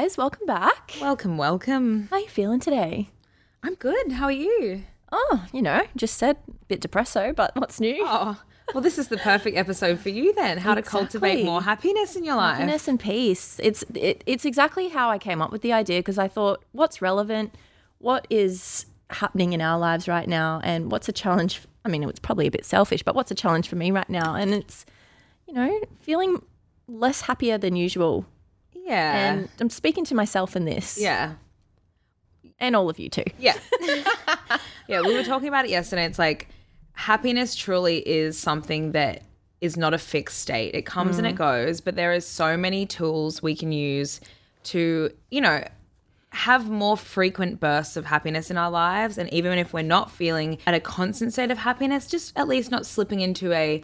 Guys, welcome back. Welcome, welcome. How are you feeling today? I'm good. How are you? Oh, you know, just said a bit depresso, but what's new? Oh, well, this is the perfect episode for you then. How to cultivate more happiness in your life. Happiness and peace. It's it, it's exactly how I came up with the idea because I thought, what's relevant? What is happening in our lives right now? And what's a challenge? I mean, it's probably a bit selfish, but what's a challenge for me right now? And it's, you know, feeling less happier than usual. Yeah. And I'm speaking to myself in this. yeah. And all of you too. Yeah. yeah, we were talking about it yesterday. It's like happiness truly is something that is not a fixed state. It comes and it mm. goes, but there is so many tools we can use to, you know, have more frequent bursts of happiness in our lives and even if we're not feeling at a constant state of happiness, just at least not slipping into a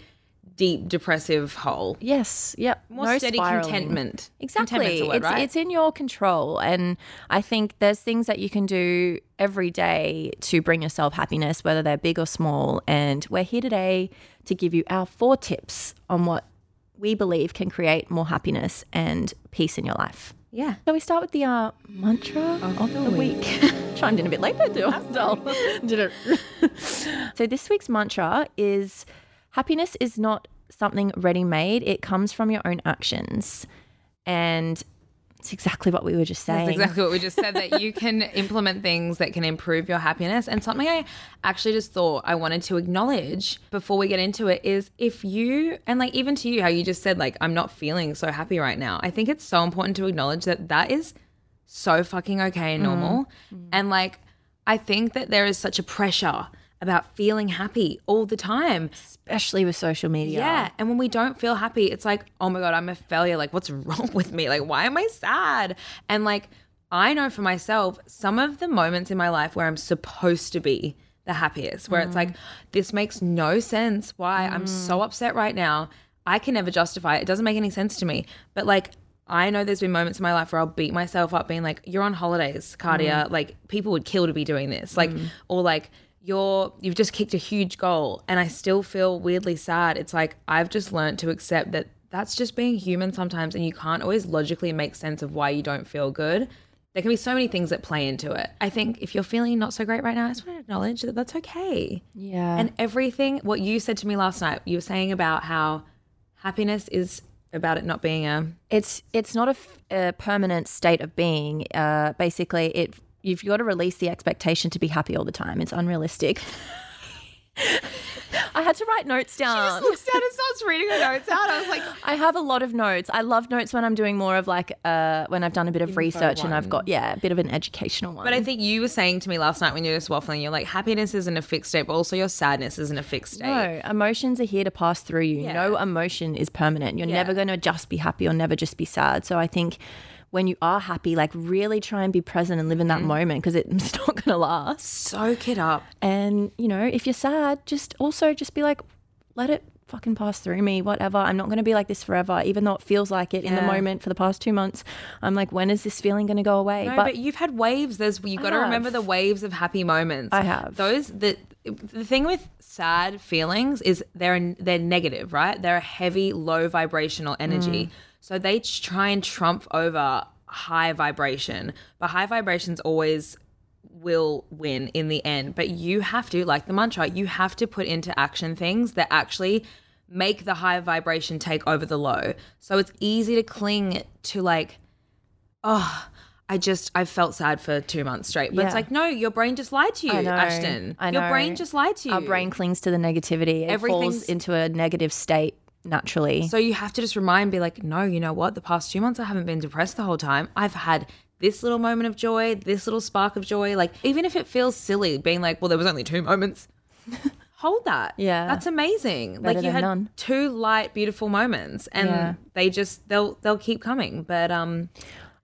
deep depressive hole. Yes. Yep. More No steady spiraling. contentment. Exactly. Word, it's, right? it's in your control. And I think there's things that you can do every day to bring yourself happiness, whether they're big or small. And we're here today to give you our four tips on what we believe can create more happiness and peace in your life. yeah. So we start with the uh, mantra of, the, week. Chimed in a bit late there. Did it. so this week's mantra is happiness is not something ready made. It comes from your own actions. And it's exactly what we were just saying. That's exactly what we just said that you can implement things that can improve your happiness. And something I actually just thought I wanted to acknowledge before we get into it is if you, and like even to you, how you just said, like, I'm not feeling so happy right now. I think it's so important to acknowledge that that is so fucking okay and mm. normal. Mm. And like, I think that there is such a pressure about feeling happy all the time. Especially with social media. Yeah. And when we don't feel happy, it's like, oh my God, I'm a failure. Like, what's wrong with me? Like, why am I sad? And like, I know for myself, some of the moments in my life where I'm supposed to be the happiest, where it's mm. like, this makes no sense why I'm mm. so upset right now. I can never justify it. It doesn't make any sense to me. But like, I know there's been moments in my life where I'll beat myself up being like, you're on holidays, Cardia. Mm. Like, people would kill to be doing this. Like, or like, you're you've just kicked a huge goal and I still feel weirdly sad. It's like I've just learned to accept that that's just being human sometimes and you can't always logically make sense of why you don't feel good. There can be so many things that play into it. I think if you're feeling not so great right now, I just want to acknowledge that that's okay. Yeah. And everything, what you said to me last night, you were saying about how happiness is about it not being a it's it's not a, f- a permanent state of being. Uh, basically, it you've got to release the expectation to be happy all the time. It's unrealistic. I had to write notes down. She just looks down and starts reading her notes out. I was like, I have a lot of notes. I love notes when I'm doing more of like uh, when I've done a bit of research and I've got yeah a bit of an educational one. But I think you were saying to me last night when you were just waffling, you're like, happiness isn't a fixed state, but also your sadness isn't a fixed state. no, emotions are here to pass through you. Yeah. No emotion is permanent. You're Yeah. never going to just be happy or never just be sad. So I think when you are happy, like really try and be present and live in that Mm-hmm. moment because it's not going to last. Soak it up. And, you know, if you're sad, just also just be like, let it fucking pass through me, whatever. I'm not going to be like this forever, even though it feels like it in the moment for the past two months. I'm like, when is this feeling going to go away? No, but, you've had waves. There's you got to remember the waves of happy moments. I have. those. The the thing with sad feelings is they're they're negative, right? They're a heavy, low vibrational energy. So they try and trump over high vibration, but high vibration's always will win in the end. But you have to, like the mantra, you have to put into action things that actually make the high vibration take over the low. So it's easy to cling to like, oh, I just I felt sad for two months straight. But it's like, no, your brain just lied to you, I know, Ashton. I Your brain just lied to you. Our brain clings to the negativity. It falls into a negative state naturally. So you have to just remind, be like, no, you know what? The past two months I haven't been depressed the whole time. I've had this little moment of joy, this little spark of joy. Like, even if it feels silly, being like, well, there was only two moments. Hold that. Yeah. That's amazing. Better like you had none. two light, beautiful moments and Yeah. they just they'll they'll keep coming. But um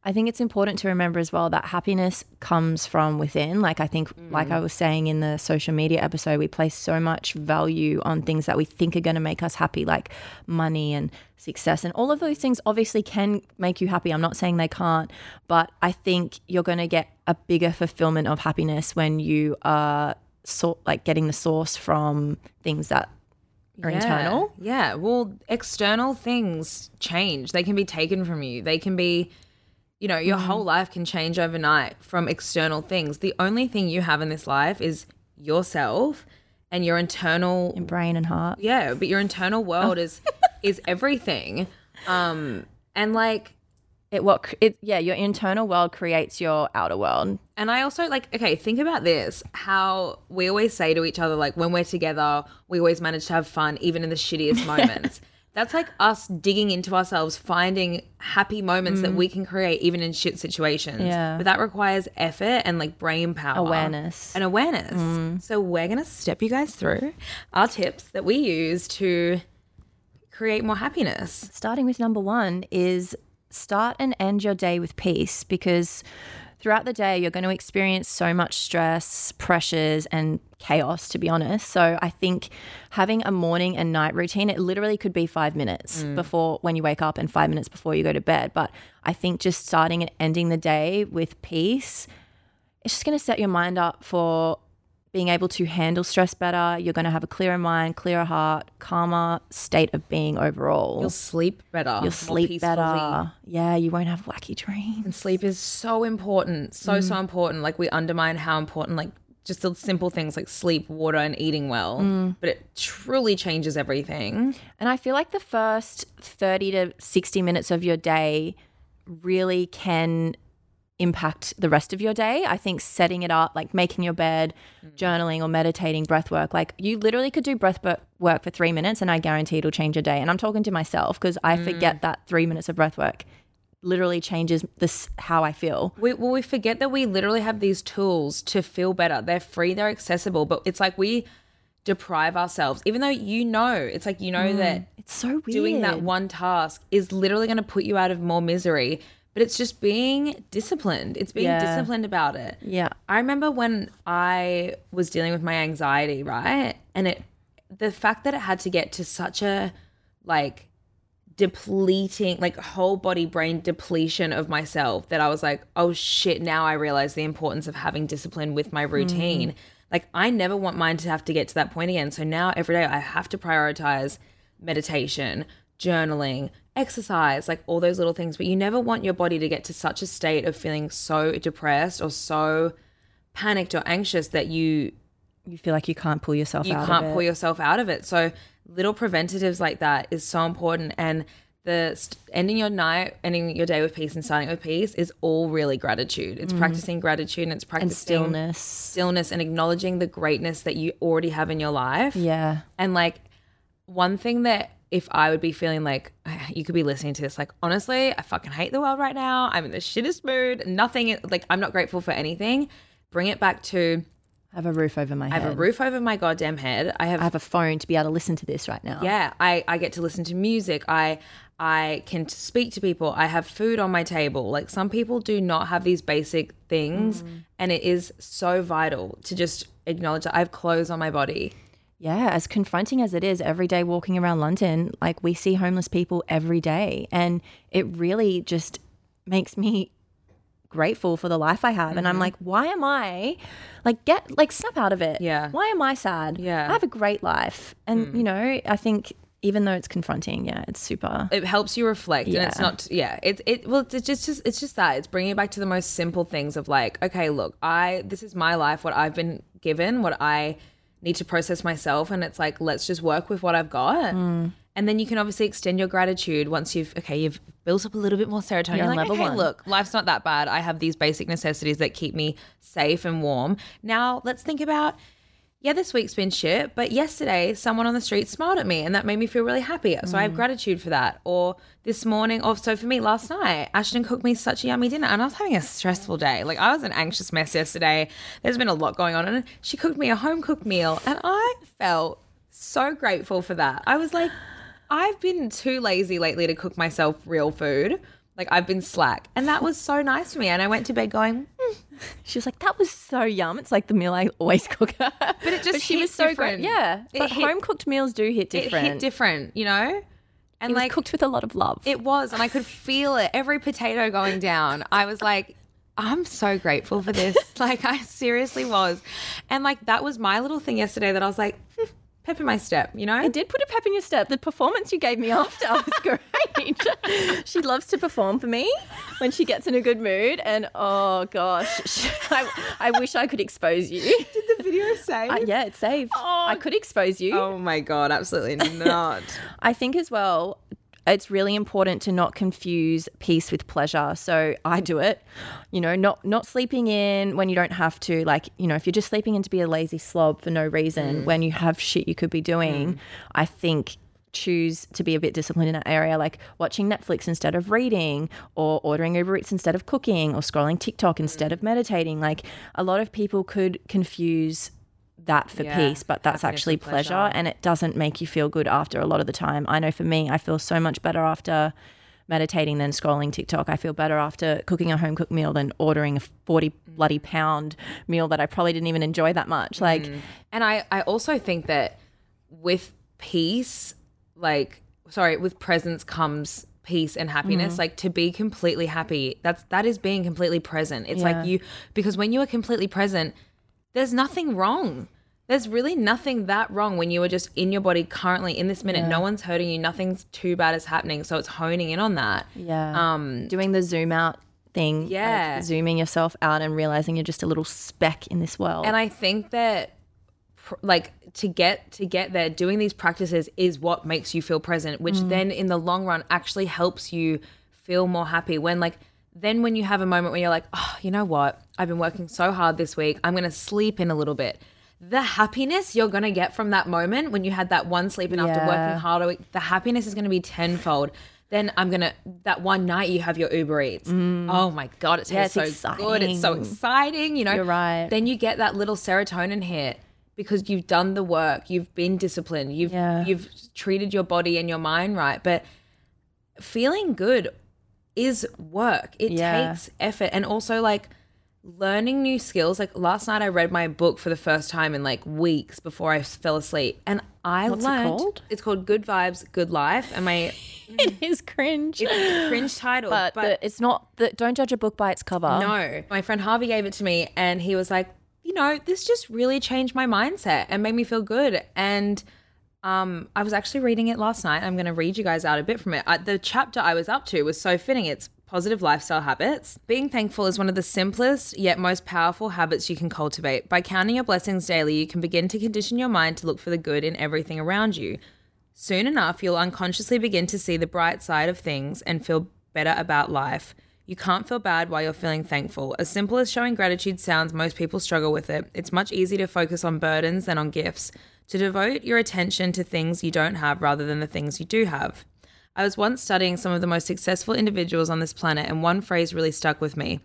I think it's important to remember as well that happiness comes from within. Like I think, like mm. I was saying in the social media episode, we place so much value on things that we think are going to make us happy, like money and success, and all of those things. Obviously, can make you happy. I'm not saying they can't, but I think you're going to get a bigger fulfillment of happiness when you are sort like getting the source from things that are yeah. internal. Yeah. Well, external things change. They can be taken from you. They can be you know, your Mm. whole life can change overnight from external things. The only thing you have in this life is yourself and your internal Brain and heart. yeah, but your internal world is is everything. Um and like It what it yeah, your internal world creates your outer world. And I also like, okay, think about this how we always say to each other, like, when we're together, we always manage to have fun, even in the shittiest moments. That's like us digging into ourselves, finding happy moments that we mm. can create, even in shit situations. Yeah. But that requires effort and like brain power, Awareness. and awareness. Mm. So, we're going to step you guys through our tips that we use to create more happiness. starting with number one is start and end your day with peace because throughout the day you're going to experience so much stress, pressures, and chaos, to be honest. So I think having a morning and night routine, it literally could be five minutes mm. before when you wake up and five minutes before you go to bed. But I think just starting and ending the day with peace, it's just going to set your mind up for being able to handle stress better. You're going to have a clearer mind, clearer heart, calmer state of being overall. You'll sleep better. You'll sleep better. Yeah, you won't have wacky dreams. And sleep is so important, so so mm. important. Like we undermine how important, like just the simple things like sleep, water, and eating well. Mm. But it truly changes everything. And I feel like the first 30 to 60 minutes of your day really can impact the rest of your day. I think setting it up, like making your bed, mm. journaling or meditating, breath work, like you literally could do breath work for three minutes and I guarantee it'll change your day. And I'm talking to myself because I mm. forget that three minutes of breath work literally changes this how I feel. We, well, we forget that we literally have these tools to feel better. They're free, they're accessible, but it's like we deprive ourselves, even though you know, it's like you know that mm. It's so weird. doing that one task is literally going to put you out of more misery. But it's just being disciplined. It's being Yeah. disciplined about it. Yeah. I remember when I was dealing with my anxiety, right? And it the fact that it had to get to such a like depleting like whole body brain depletion of myself that I was like, "Oh shit, now I realize the importance of having discipline with my routine." Mm. Like I never want mine to have to get to that point again. So now every day I have to prioritize meditation, journaling, exercise, like all those little things, but you never want your body to get to such a state of feeling so depressed or so panicked or anxious that you You feel like you can't pull yourself you out can't of it. pull yourself out of it. So little preventatives like that is so important and the st- ending your night, ending your day with peace and starting with peace is all really gratitude. It's practicing gratitude and it's Mm-hmm. and practicing stillness. stillness and acknowledging the greatness that you already have in your life. Yeah. And like one thing that if I would be feeling like you could be listening to this, like honestly, I fucking hate the world right now. I'm in the shittest mood. Nothing like I'm not grateful for anything. Bring it back to I have a roof over my I head. have a roof over my goddamn head. I have I have a phone to be able to listen to this right now. yeah, I, I get to listen to music. I I can speak to people. I have food on my table. Like some people do not have these basic things, mm. and it is so vital to just acknowledge that I have clothes on my body. Yeah, as confronting as it is every day walking around London, like we see homeless people every day. And it really just makes me grateful for the life I have. And I'm mm-hmm. like, why am I like get like snap out of it? Yeah. Why am I sad? Yeah. I have a great life. And mm. you know, I think even though it's confronting, yeah, it's super. it helps you reflect and it's not yeah it it well it's just just it's just that it's bringing it back to the most simple things of like okay look i this is my life what i've been given what i need to process myself and it's like let's just work with what i've got Mm. and then you can obviously extend your gratitude once you've okay you've built up a little bit more serotonin You're like level okay one. look life's not that bad i have these basic necessities that keep me safe and warm now let's think about yeah, this week's been shit, but yesterday someone on the street smiled at me and that made me feel really happy. So Mm. I have gratitude for that. Or this morning, or so for me last night, Ashton cooked me such a yummy dinner and I was having a stressful day. Like I was an anxious mess yesterday. There's been a lot going on and she cooked me a home cooked meal and I felt so grateful for that. I was like, I've been too lazy lately to cook myself real food. Like I've been slack. And that was so nice for me. And I went to bed going, "Hmm, She was like, "That was so yum." It's like the meal I always cook. but it just she hit was so different. great. Yeah, It but hit- home cooked meals do hit different. it hit different, you know? And It like cooked with a lot of love. It was, and I could feel it. Every potato going down. I was like, I'm so grateful for this. like, I seriously was. And like, that was my little thing yesterday that I was like, hmm, pep in my step, you know? I did put a pep in your step. The performance you gave me after was great. she loves to perform for me when she gets in a good mood. And oh gosh, she- I, I wish I could expose you. Did the video save? Uh, yeah, it's saved. I could expose you. Oh my God, absolutely not. I think as well, it's really important to not confuse peace with pleasure. So I do it, you know, not not sleeping in when you don't have to. Like, you know, if you're just sleeping in to be a lazy slob for no reason mm. when you have shit you could be doing, mm. I think choose to be a bit disciplined in that area like watching Netflix instead of reading or ordering Uber Eats instead of cooking or scrolling TikTok instead mm. of meditating like a lot of people could confuse that for Yeah, peace but that's actually pleasure. pleasure and it doesn't make you feel good after a lot of the time. I know for me, I feel so much better after meditating than scrolling TikTok. I feel better after cooking a home cooked meal than ordering a 40 mm. bloody pound meal that I probably didn't even enjoy that much. Like, mm-hmm. And I, I also think that with peace, like, sorry, with presence comes peace and happiness. Mm. Like to be completely happy, that's that is being completely present. It's Yeah. like you because when you are completely present, there's nothing wrong. There's really nothing that wrong when you are just in your body currently in this minute. No one's hurting you. Nothing's too bad is happening. So it's honing in on that. yeah. Um, Doing the zoom out thing. like Yeah. zooming yourself out and realizing you're just a little speck in this world. and I think that like to get to get there doing these practices is what makes you feel present which then in the long run actually helps you feel more happy when like then when you have a moment where you're like oh you know what i've been working so hard this week i'm going to sleep in a little bit the happiness you're going to get from that moment when you had that one sleep in after working hard week, the happiness is going to be tenfold then I'm gonna that one night you have your Uber Eats. Mm. Oh my god, it tastes it's so good. It's so exciting. exciting. You know, You're right. then you get that little serotonin hit because you've done the work, you've been disciplined, you've Yeah. you've treated your body and your mind right. But feeling good is work. It Yeah. takes effort and also like learning new skills. Like last night I read my book for the first time in like weeks before I fell asleep. And I What's it called? it's called Good Vibes, Good Life. And my it is cringe. it's a cringe title. but the, it's not, the, don't judge a book by its cover. No. My friend Harvey gave it to me and he was like, you know, this just really changed my mindset and made me feel good. And um, I was actually reading it last night. I'm going to read you guys out a bit from it. Uh, the chapter I was up to was so fitting. It's positive lifestyle habits. Being thankful is one of the simplest yet most powerful habits you can cultivate. By counting your blessings daily, you can begin to condition your mind to look for the good in everything around you. Soon enough, you'll unconsciously begin to see the bright side of things and feel better about life. You can't feel bad while you're feeling thankful. As simple as showing gratitude sounds, most people struggle with it. It's much easier to focus on burdens than on gifts, to devote your attention to things you don't have rather than the things you do have. I was once studying some of the most successful individuals on this planet, and one phrase really stuck with me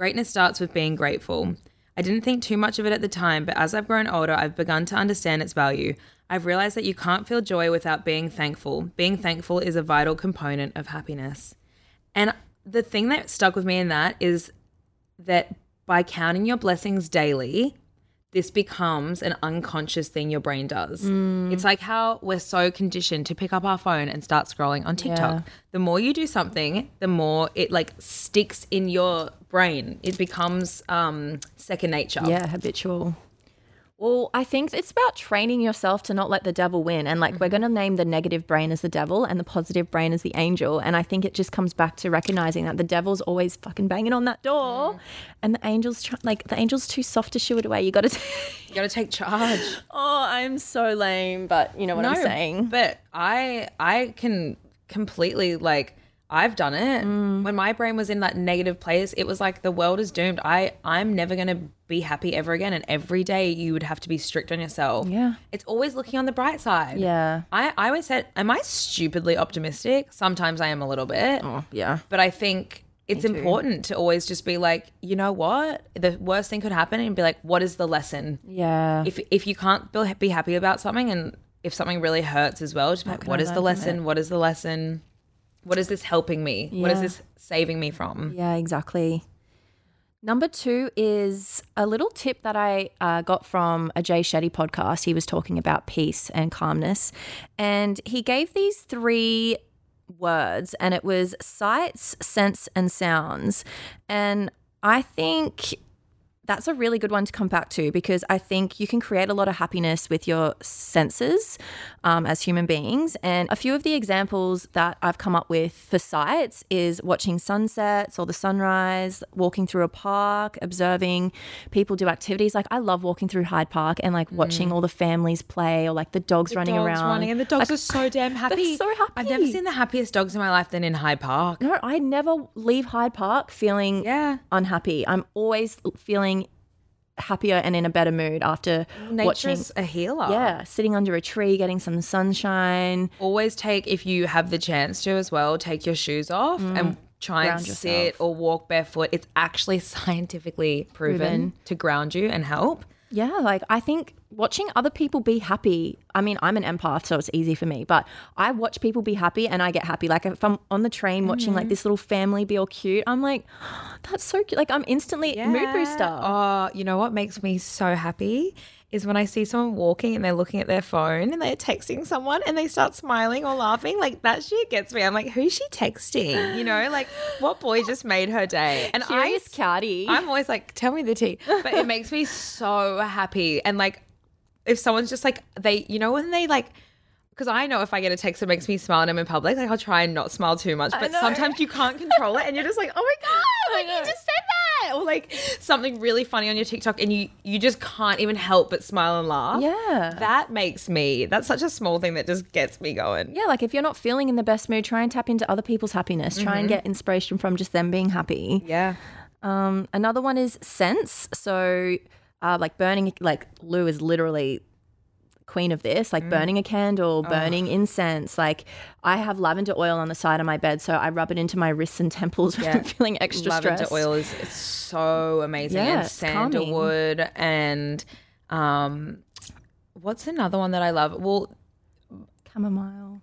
Greatness starts with being grateful. I didn't think too much of it at the time, but as I've grown older, I've begun to understand its value. I've realized that you can't feel joy without being thankful. Being thankful is a vital component of happiness. And the thing that stuck with me in that is that by counting your blessings daily, this becomes an unconscious thing your brain does. It's like how we're so conditioned to pick up our phone and start scrolling on TikTok. Yeah. The more you do something, the more it like sticks in your brain. It becomes um second nature. Yeah, habitual. Well, I think it's about training yourself to not let the devil win. And like, we're Mm-hmm. going to name the negative brain as the devil and the positive brain as the angel. And I think it just comes back to recognizing that the devil's always fucking banging on that door and the angel's try- like, the angel's too soft to shoo it away. You got to. You got to take charge. oh, I'm so lame, but you know what I'm saying. But I I can completely like I've done it. Mm. When my brain was in that negative place, it was like the world is doomed. I I'm never going to be happy ever again and every day you would have to be strict on yourself. Yeah. It's always looking on the bright side. Yeah. I I always said am I stupidly optimistic? Sometimes I am a little bit. Oh, yeah. But I think it's important to always just be like, you know what? The worst thing could happen and be like, what is the lesson? Yeah. if if you can't be happy about something and if something really hurts as well, just be like, what I is the lesson? What is the lesson? What is this helping me? What is this saving me from? Yeah, exactly. Number two is a little tip that I uh, got from a Jay Shetty podcast. He was talking about peace and calmness. And he gave these three words, and it was sights, sense, and sounds. And I think that's a really good one to come back to because I think you can create a lot of happiness with your senses um, as human beings. And a few of the examples that I've come up with for sights is watching sunsets or the sunrise, walking through a park, observing people do activities. Like I love walking through Hyde Park and like watching all the families play or like the dogs running dogs around. running, and the dogs Like, are so damn happy. so happy. I've never seen the happiest dogs in my life than in Hyde Park. No, I never leave Hyde Park feeling Yeah. unhappy. I'm always feeling happier and in a better mood after watching. Nature's a healer. Yeah, sitting under a tree, getting some sunshine. Always take if you have the chance to as well, take your shoes off and try and Mm. Sit yourself. or walk barefoot. It's actually scientifically proven, Proven. to ground you and help. Yeah, like I think watching other people be happy. I mean, I'm an empath, so it's easy for me, but I watch people be happy and I get happy. Like if I'm on the train watching like mm-hmm. this little family be all cute, I'm like, that's so cute. Like I'm instantly mood booster. Oh, you know what makes me so happy is when I see someone walking and they're looking at their phone and they're texting someone and they start smiling or laughing. Like that shit gets me. I'm like, who's she texting? You know, like what boy just made her day? And Curious I, catty. I'm always like, tell me the tea. But it makes me so happy. And like, if someone's just like they, you know, when they like. Because I know if I get a text that makes me smile and I'm in public, like I'll try and not smile too much. But sometimes you can't control it, and you're just like, "Oh my god!" Like you just or like something really funny on your TikTok, and you you just can't even help but smile and laugh. Yeah. that makes me. That's such a small thing that just gets me going. yeah, like if you're not feeling in the best mood, try and tap into other people's happiness. Try and get inspiration from just them being happy. Yeah, Um, another one is sense. So, uh, like burning, like Lou is literally queen of this, like burning a candle, burning incense. Like I have lavender oil on the side of my bed, so I rub it into my wrists and temples when I'm feeling extra lavender stressed. oil is so amazing, Yeah, and it's calming. sandalwood, and um, what's another one that I love? Well, chamomile.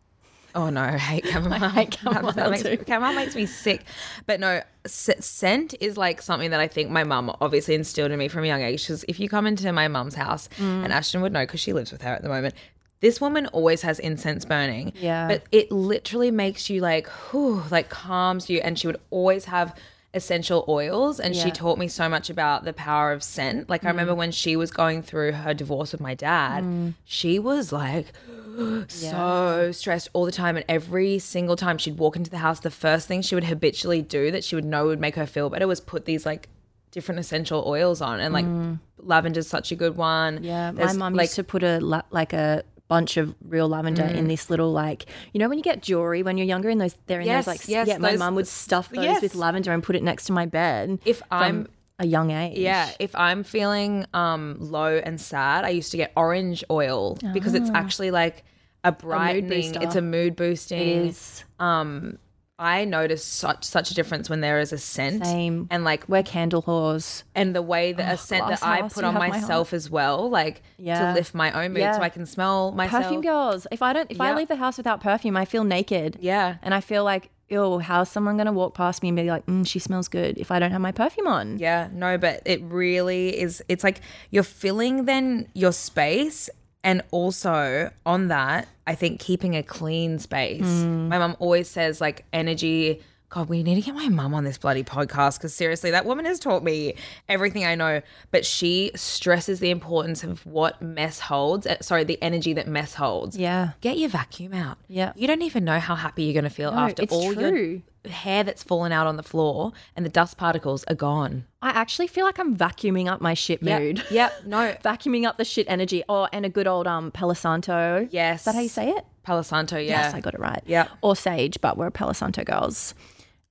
Oh no, I hate chamomile. I hate chamomile that makes, too. chamomile makes me sick. But no, scent is like something that I think my mum obviously instilled in me from a young age. Because if you come into my mum's house, Mm. and Ashton would know because she lives with her at the moment, this woman always has incense burning. Yeah. But it literally makes you like, whew, like calms you. And she would always have essential oils and she taught me so much about the power of scent like i remember when she was going through her divorce with my dad she was like so stressed all the time and every single time she'd walk into the house the first thing she would habitually do that she would know would make her feel better was put these like different essential oils on and like mm. lavender's such a good one. Yeah, There's, my mum like used to put a la- like a bunch of real lavender in mm. this little like you know when you get jewelry when you're younger and those they're in Yes, those like yes, yeah my mum would stuff those yes. with lavender and put it next to my bed If I'm- a young age Yeah, if I'm feeling um low and sad, I used to get orange oil because it's actually like a brightening. booster. it's a mood boosting. it is Um, I notice such such a difference when there is a scent Same. and like we're candle whores and the way that a scent that I put on have my myself as well, like Yeah. to lift my own mood, Yeah. so I can smell myself. perfume girls if I don't if I leave the house without perfume I feel naked Yeah. and I feel like ew how's someone gonna walk past me and be like mm, she smells good if I don't have my perfume on Yeah, no, but it really is. It's like you're filling then your space, and also on that, I think keeping a clean space. Mm. My mum always says like energy God, we need to get my mum on this bloody podcast because seriously, that woman has taught me everything I know. But she stresses the importance of what mess holds. uh, Sorry, the energy that mess holds. Yeah. Get your vacuum out. Yeah. You don't even know how happy you're going to feel No, after all true. your hair that's fallen out on the floor and the dust particles are gone. I actually feel like I'm vacuuming up my shit Yep. mood. Yep. No. vacuuming up the shit energy. Oh, and a good old um Palo Santo. Yes. Is that how you say it? Palo Santo, yeah. Yes, I got it right. Yeah. Or Sage, but we're Palo Santo girls.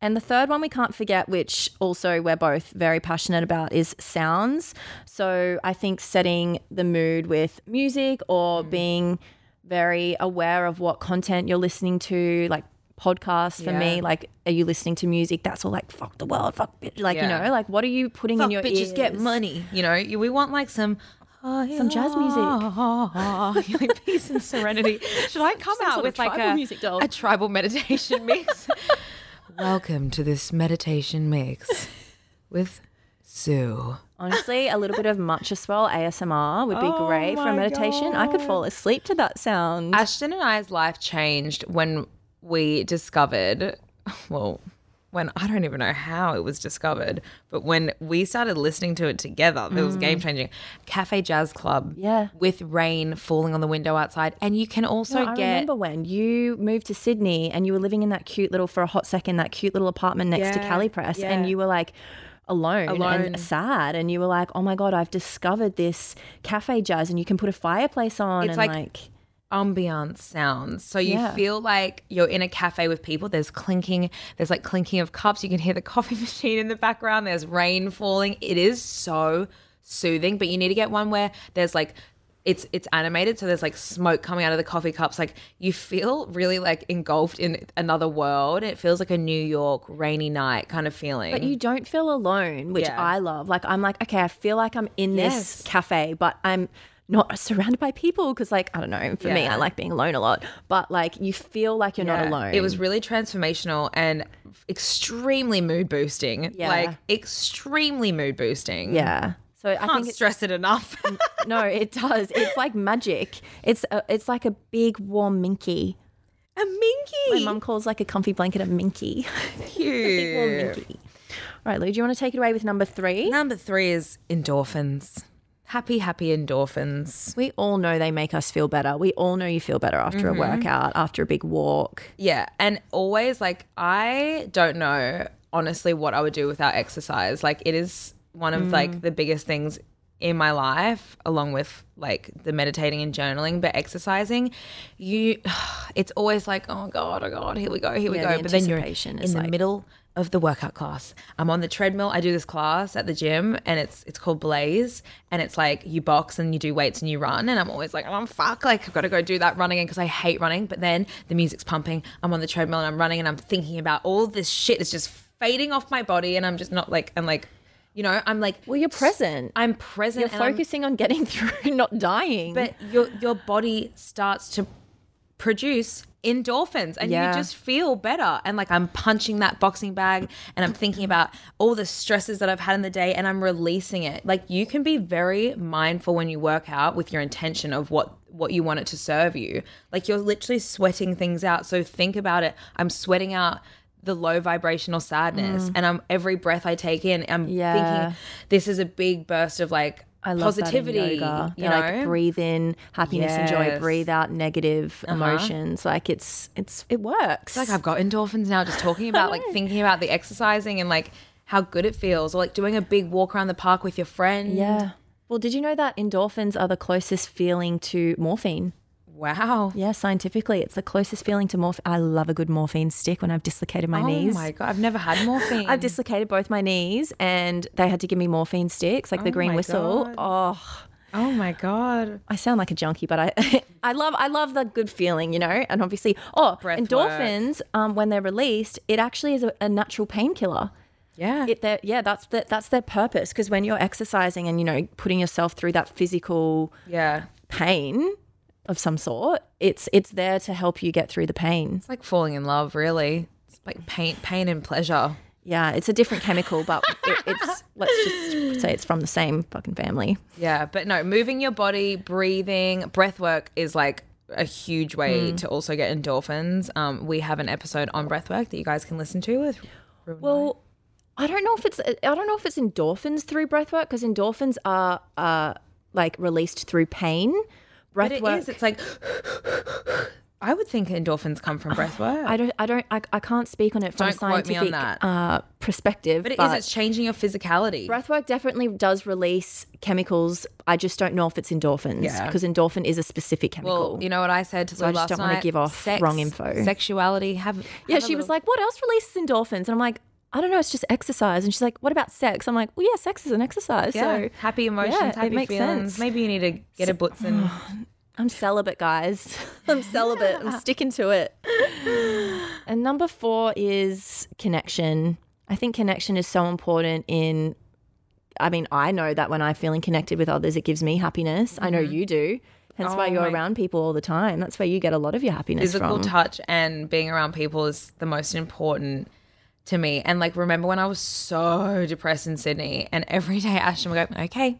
And the third one we can't forget, which also we're both very passionate about, is sounds. So I think setting the mood with music or Mm. being very aware of what content you're listening to, like podcasts for me. Like, are you listening to music that's all like fuck the world, fuck bitch? Like, Yeah. you know, like what are you putting Fuck in your bitches ears? get money. You know, we want like some Some jazz music. like peace and serenity. Should I come Some out sort of with like a, music doll. a tribal meditation mix? Welcome to this meditation mix with Sue. Honestly, a little bit of matcha swirl ASMR would be Oh great for a my meditation. I could fall asleep to that sound. Ashton and I's life changed when we discovered, well, when I don't even know how it was discovered, but when we started listening to it together, it was game changing. Cafe Jazz Club, Mm. Yeah. with rain falling on the window outside, and you can also No, I get remember when you moved to Sydney and you were living in that cute little, for a hot second, that cute little apartment next to Yeah, Cali Press, yeah. and you were like alone, Alone. and sad, and you were like, "Oh my god, I've discovered this cafe jazz, and you can put a fireplace on." It's and like- like, ambiance sounds. So you Yeah. feel like you're in a cafe with people. There's clinking, there's like clinking of cups. You can hear the coffee machine in the background. There's rain falling. It is so soothing, but you need to get one where there's like it's it's animated so there's like smoke coming out of the coffee cups like you feel really like engulfed in another world it feels like a new york rainy night kind of feeling But you don't feel alone, which Yeah. I love. Like I'm like, okay, I feel like I'm in Yes. this cafe, but I'm not surrounded by people because like I don't know, for me I like being alone a lot, but like you feel like you're not alone. It was really transformational and extremely mood boosting. Yeah. Like extremely mood boosting. yeah. So I Can't think stress it enough. no, it does. It's like magic. It's a, it's like a big warm minky. a minky. My mum calls like a comfy blanket a minky. big warm minky. All right, Lou, do you want to take it away with number three? Number three is endorphins. Happy, happy endorphins. We all know they make us feel better. We all know you feel better after Mm-hmm. a workout, after a big walk. Yeah. And always like I don't know honestly what I would do without exercise. Like it is one of like the biggest things in my life along with like the meditating and journaling but exercising you it's always like oh god oh god here we go here we go but then you're in the like- middle of the workout class i'm on the treadmill i do this class at the gym and it's it's called blaze and it's like you box and you do weights and you run and i'm always like oh fuck like i've got to go do that running because i hate running but then the music's pumping i'm on the treadmill and i'm running and i'm thinking about all this shit is just fading off my body and i'm just not like i'm like you know i'm like Well, you're present. i'm present You're and I'm- focusing on getting through, not dying. but your your body starts to produce endorphins and Yeah. you just feel better and like I'm punching that boxing bag and I'm thinking about all the stresses that I've had in the day and I'm releasing it like you can be very mindful when you work out with your intention of what what you want it to serve you like you're literally sweating things out so think about it I'm sweating out the low vibrational sadness and I'm every breath I take in I'm Mm. Yeah. thinking this is a big burst of like I love positivity that in yoga. you know like breathe in happiness and joy, Uh-huh. breathe out negative emotions. Like it's it's it works. like I've got endorphins now just talking about like thinking about the exercising and like how good it feels or like doing a big walk around the park with your friend. yeah. Well, did you know that endorphins are the closest feeling to morphine? Wow. Yeah, scientifically, it's the closest feeling to morphine. I love a good morphine stick when I've dislocated my oh knees. Oh my god, I've never had morphine. I've dislocated both my knees, and they had to give me morphine sticks, like the Oh green my whistle. God. Oh, oh my god. I sound like a junkie, but I I love I love the good feeling, you know. And obviously, oh, Breath endorphins, um, when they're released, it actually is a, a natural painkiller. Yeah. It yeah, that's the, that's their purpose. Because when you're exercising and you know putting yourself through that physical yeah. pain of some sort, it's it's there to help you get through the pain. It's like falling in love, really. It's like pain pain and pleasure. Yeah, it's a different chemical, but it, it's let's just say it's from the same fucking family. Yeah, but no, moving your body, breathing, breath work is like a huge way Hmm. to also get endorphins. Um, we have an episode on breath work that you guys can listen to with. Well, I don't know if it's I don't know if it's endorphins through breathwork because endorphins are uh like released through pain. But it Breathwork. is. It's like I would think endorphins come from breath work. I don't. I don't. I, I can't speak on it from Don't a quote me on scientific. Uh, perspective. but it is. It's changing your physicality. Breath work definitely does release chemicals. I just don't know if it's endorphins Yeah. because endorphin is a specific chemical. Well, you know what I said to I Lou just don't wanna give off Sex, wrong info. Sexuality. Have, yeah, have she was little- like, "What else releases endorphins?" And I'm like, "I don't know. It's just exercise." And she's like, "What about sex?" I'm like, "Well, yeah, sex is an exercise." yeah, So happy emotions, yeah, it happy makes feelings. sense. Maybe you need to get a butts and I'm celibate, guys. I'm celibate. I'm sticking to it. And number four is connection. I think connection is so important in. I mean, I know that when I'm feeling connected with others, it gives me happiness. I know mm-hmm. you do. Hence why Oh you're my- around people all the time. That's where you get a lot of your happiness physical from. touch and being around people is the most important to me. And like, remember when I was so depressed in Sydney, and every day Ashton would go, "Okay,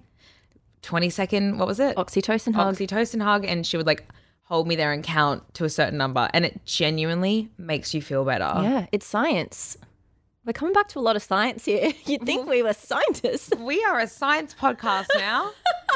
twenty second, what was it? Oxytocin hug. Oxytocin hug," and she would like hold me there and count to a certain number, and it genuinely makes you feel better. yeah, it's science. We're coming back to a lot of science here. You'd think we were scientists. We are a science podcast now.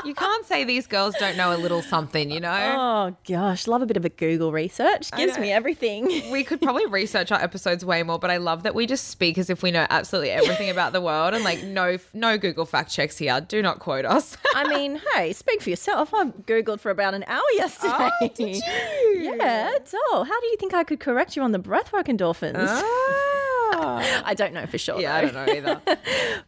you can't say these girls don't know a little something, you know? Oh gosh, love a bit of a Google research. Gives me everything. We could probably research our episodes way more, but I love that we just speak as if we know absolutely everything about the world and like no no Google fact checks here. Do not quote us. I mean, hey, speak for yourself. I googled for about an hour yesterday. Oh, did you? Yeah, doll. How do you think I could correct you on the breathwork endorphins? Ah. Ah. I don't know for sure. yeah, I don't know either.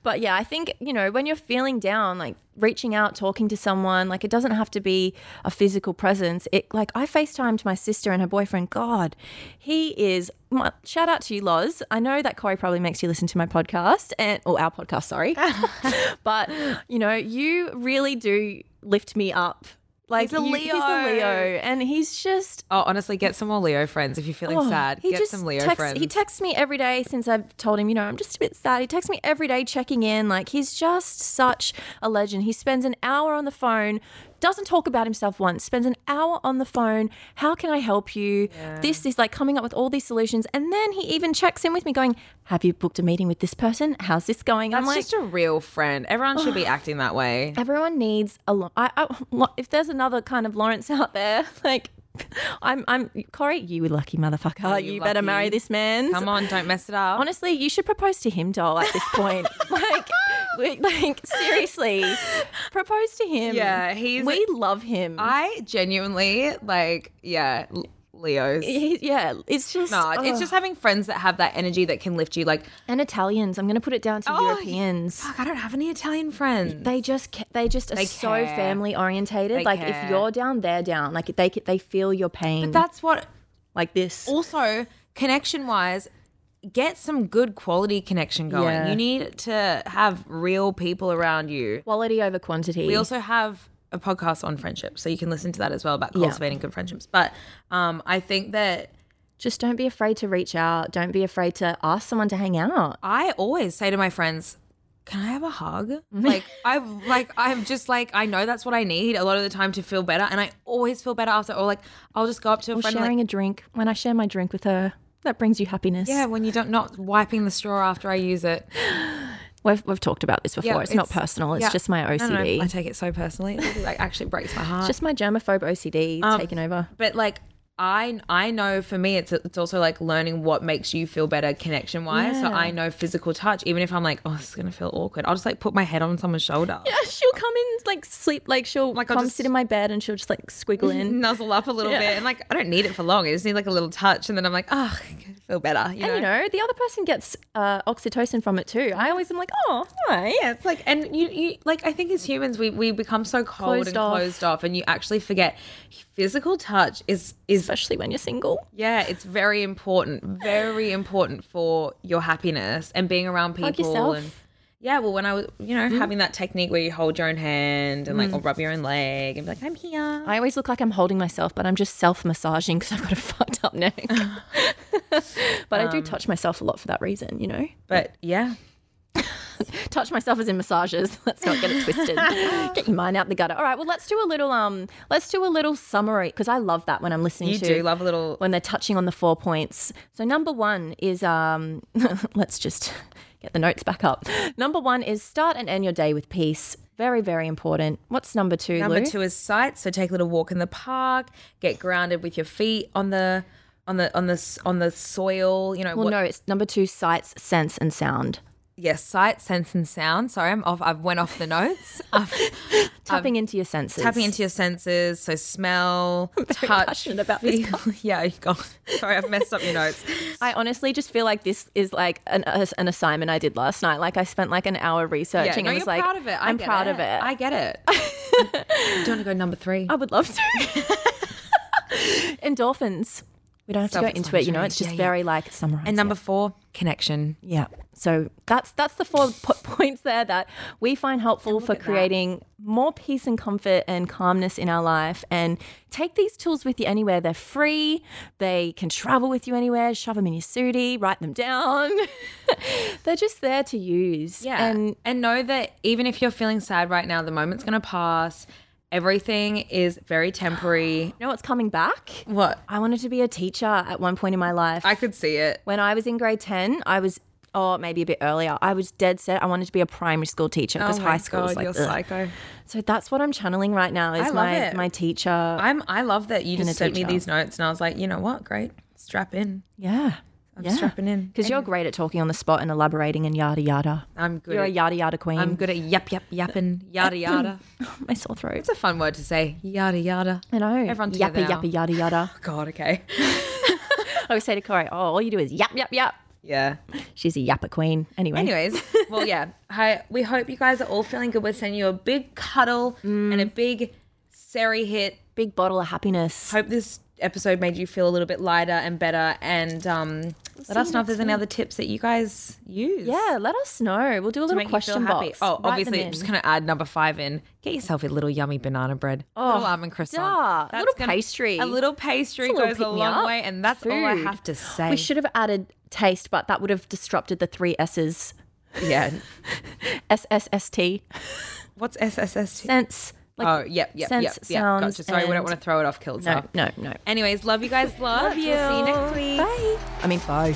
But yeah, I think, you know, when you're feeling down, like reaching out, talking to someone, like it doesn't have to be a physical presence. It like I FaceTimed my sister and her boyfriend. God, he is my, shout out to you, Loz. I know that Corey probably makes you listen to my podcast and or our podcast, sorry. but you know, you really do lift me up. Like He's a you- He's a Leo. Leo. And he's just Oh, honestly, get some more Leo friends if you're feeling Oh, sad. Get some Leo texts, friends. He texts me every day since I've told him, you know, I'm just a bit sad. He texts me every day checking in. Like he's just such a legend. He spends an hour on the phone, doesn't talk about himself once, spends an hour on the phone. How can I help you? This is like coming up with all these solutions. And then he even checks in with me going, Have you booked a meeting with this person? How's this going? That's I'm like, just a real friend. Everyone should be acting that way. Everyone needs a lot. I, I, lo- if there's another kind of Lawrence out there, like I'm, I'm Corey. You lucky motherfucker. you you better marry this man. Come on, don't mess it up. Honestly, you should propose to him, doll. At this point, like, like seriously, propose to him. Yeah, he's- We love him. I genuinely like, yeah, Leos. Yeah, it's just No, it's oh. just having friends that have that energy that can lift you. Like, and Italians. I'm going to put it down to Oh, Europeans. fuck, I don't have any Italian friends. They just ca- they just are They so care. family orientated. They like care. if you're down, they're down. Like they they feel your pain. but that's what. like this. Also, connection wise, get some good quality connection going. Yeah. You need to have real people around you. Quality over quantity. We also have a podcast on friendship, so you can listen to that as well about Yeah. cultivating good friendships. But um, I think that just don't be afraid to reach out. Don't be afraid to ask someone to hang out. I always say to my friends, "Can I have a hug?" Like I like I'm just like I know that's what I need a lot of the time to feel better, and I always feel better after. Or like I'll just go up to a Or friend, sharing like, a drink. When I share my drink with her, that brings you happiness. yeah, when you don't not wiping the straw after I use it. We've, we've talked about this before. Yeah, it's, not personal. It's yeah. just my no, OCD. no, I take it so personally. It like actually breaks my heart. It's just my germaphobe OCD Um, taking over. but like I I know for me it's it's also like learning what makes you feel better connection wise. So I know physical touch. Even if I'm like, oh, this is gonna feel awkward, I'll just like put my head on someone's shoulder. Yeah, she'll come in, like sleep, like she'll Like, I'll come just- sit in my bed and she'll just like squiggle in. nuzzle up a little Yeah. bit and like I don't need it for long. I just need like a little touch and then I'm like, oh, feel better. You know? And you know, the other person gets uh, oxytocin from it too. I always am like, oh, hi. yeah, it's like, and you, you, like, I think as humans, we, we become so cold Closed and off. closed off, and you actually forget physical touch is, is, Especially when you're single. yeah, it's very important, very important for your happiness and being around people. Hug yourself. And yeah, well, when I was, you know, having that technique where you hold your own hand and like, or rub your own leg and be like, I'm here. I always look like I'm holding myself, but I'm just self massaging because I've got a fucked up neck. but I do touch myself a lot for that reason, you know? But yeah, touch myself as in massages. Let's not get it twisted. get your mind out the gutter. All right. Well, let's do a little um. Let's do a little summary because I love that when I'm listening You to. do love a little- when they're touching on the four points. So number one is um. let's just get the notes back up. Number one is start and end your day with peace. Very very important. What's number two? Number Lou? two is sight. So take a little walk in the park. Get grounded with your feet on the on the on the on the soil. You know Well, what? no, it's number two. Sights, sense, and sound. Yes, sight, sense, and sound. Sorry, I'm off. I went off the notes. I've- Tapping into your senses. tapping into your senses. So smell, touch, about this yeah, you got. Sorry, I've messed up your notes. I honestly just feel like this is like an, a, an assignment I did last night. Like I spent like an hour researching Yeah, no, and was like, proud of it. I I'm get proud of it. I get it. Do you want to go number three? I would love to. Endorphins. We don't have to go into it, you know. It's just Yeah, yeah. very like summarized. And number four, connection. yeah. So that's that's the four po- points there that we find helpful for creating more peace and comfort and calmness in our life. And take these tools with you anywhere. They're free. They can travel with you anywhere. Shove them in your sootie. Write them down. They're just there to use. Yeah. And And and know that even if you're feeling sad right now, the moment's gonna pass. Everything is very temporary. you know what's coming back? What? I wanted to be a teacher at one point in my life. I could see it. when I was in grade 10, I was, oh, maybe a bit earlier, I was dead set. I wanted to be a primary school teacher because oh high school God, was like, you're ugh. psycho. So that's what I'm channeling right now is my, it. my teacher. I'm. I love that you just sent me these notes, and I was like, you know what? Great. Strap in. yeah. I'm yeah. strapping in. Because you're great at talking on the spot and elaborating and yada yada. I'm good. You're a yada yada queen. I'm good at yap yap yapping yada yada. my sore throat. it's a fun word to say. Yada yada. I know. Everyone together Yappa, now. yappa, yada, yada. God. Okay. I always say to Corey, oh, all you do is yap, yap, yap. Yeah. She's a yappa queen. Anyway. Anyways, well, yeah. Hi, we hope you guys are all feeling good. We're sending you a big cuddle and a big Seri hit. Big bottle of happiness. Hope this episode made you feel a little bit lighter and better. And um, let us know if there's any other tips that you guys use. Yeah, let us know. We'll do a little question box. Oh, Write obviously. I'm just going to add number five in. Get yourself a little yummy banana bread. Oh, little almond croissant. That's Little gonna- pastry. A little pastry a little goes a long way. And that's all I have to say. We should have added taste, but that would have disrupted the three S's. Yeah. S S S T. What's SSST? Sense. Like oh, yep, yep, sense, yep, yep. sounds, Gotcha. Sorry, we don't want to throw it off kilter. No, no, no. Anyways, love you guys. Love, Love you. We'll see you next week. Bye. I mean, bye.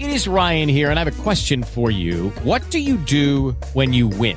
It is Ryan here, and I have a question for you. What do you do when you win?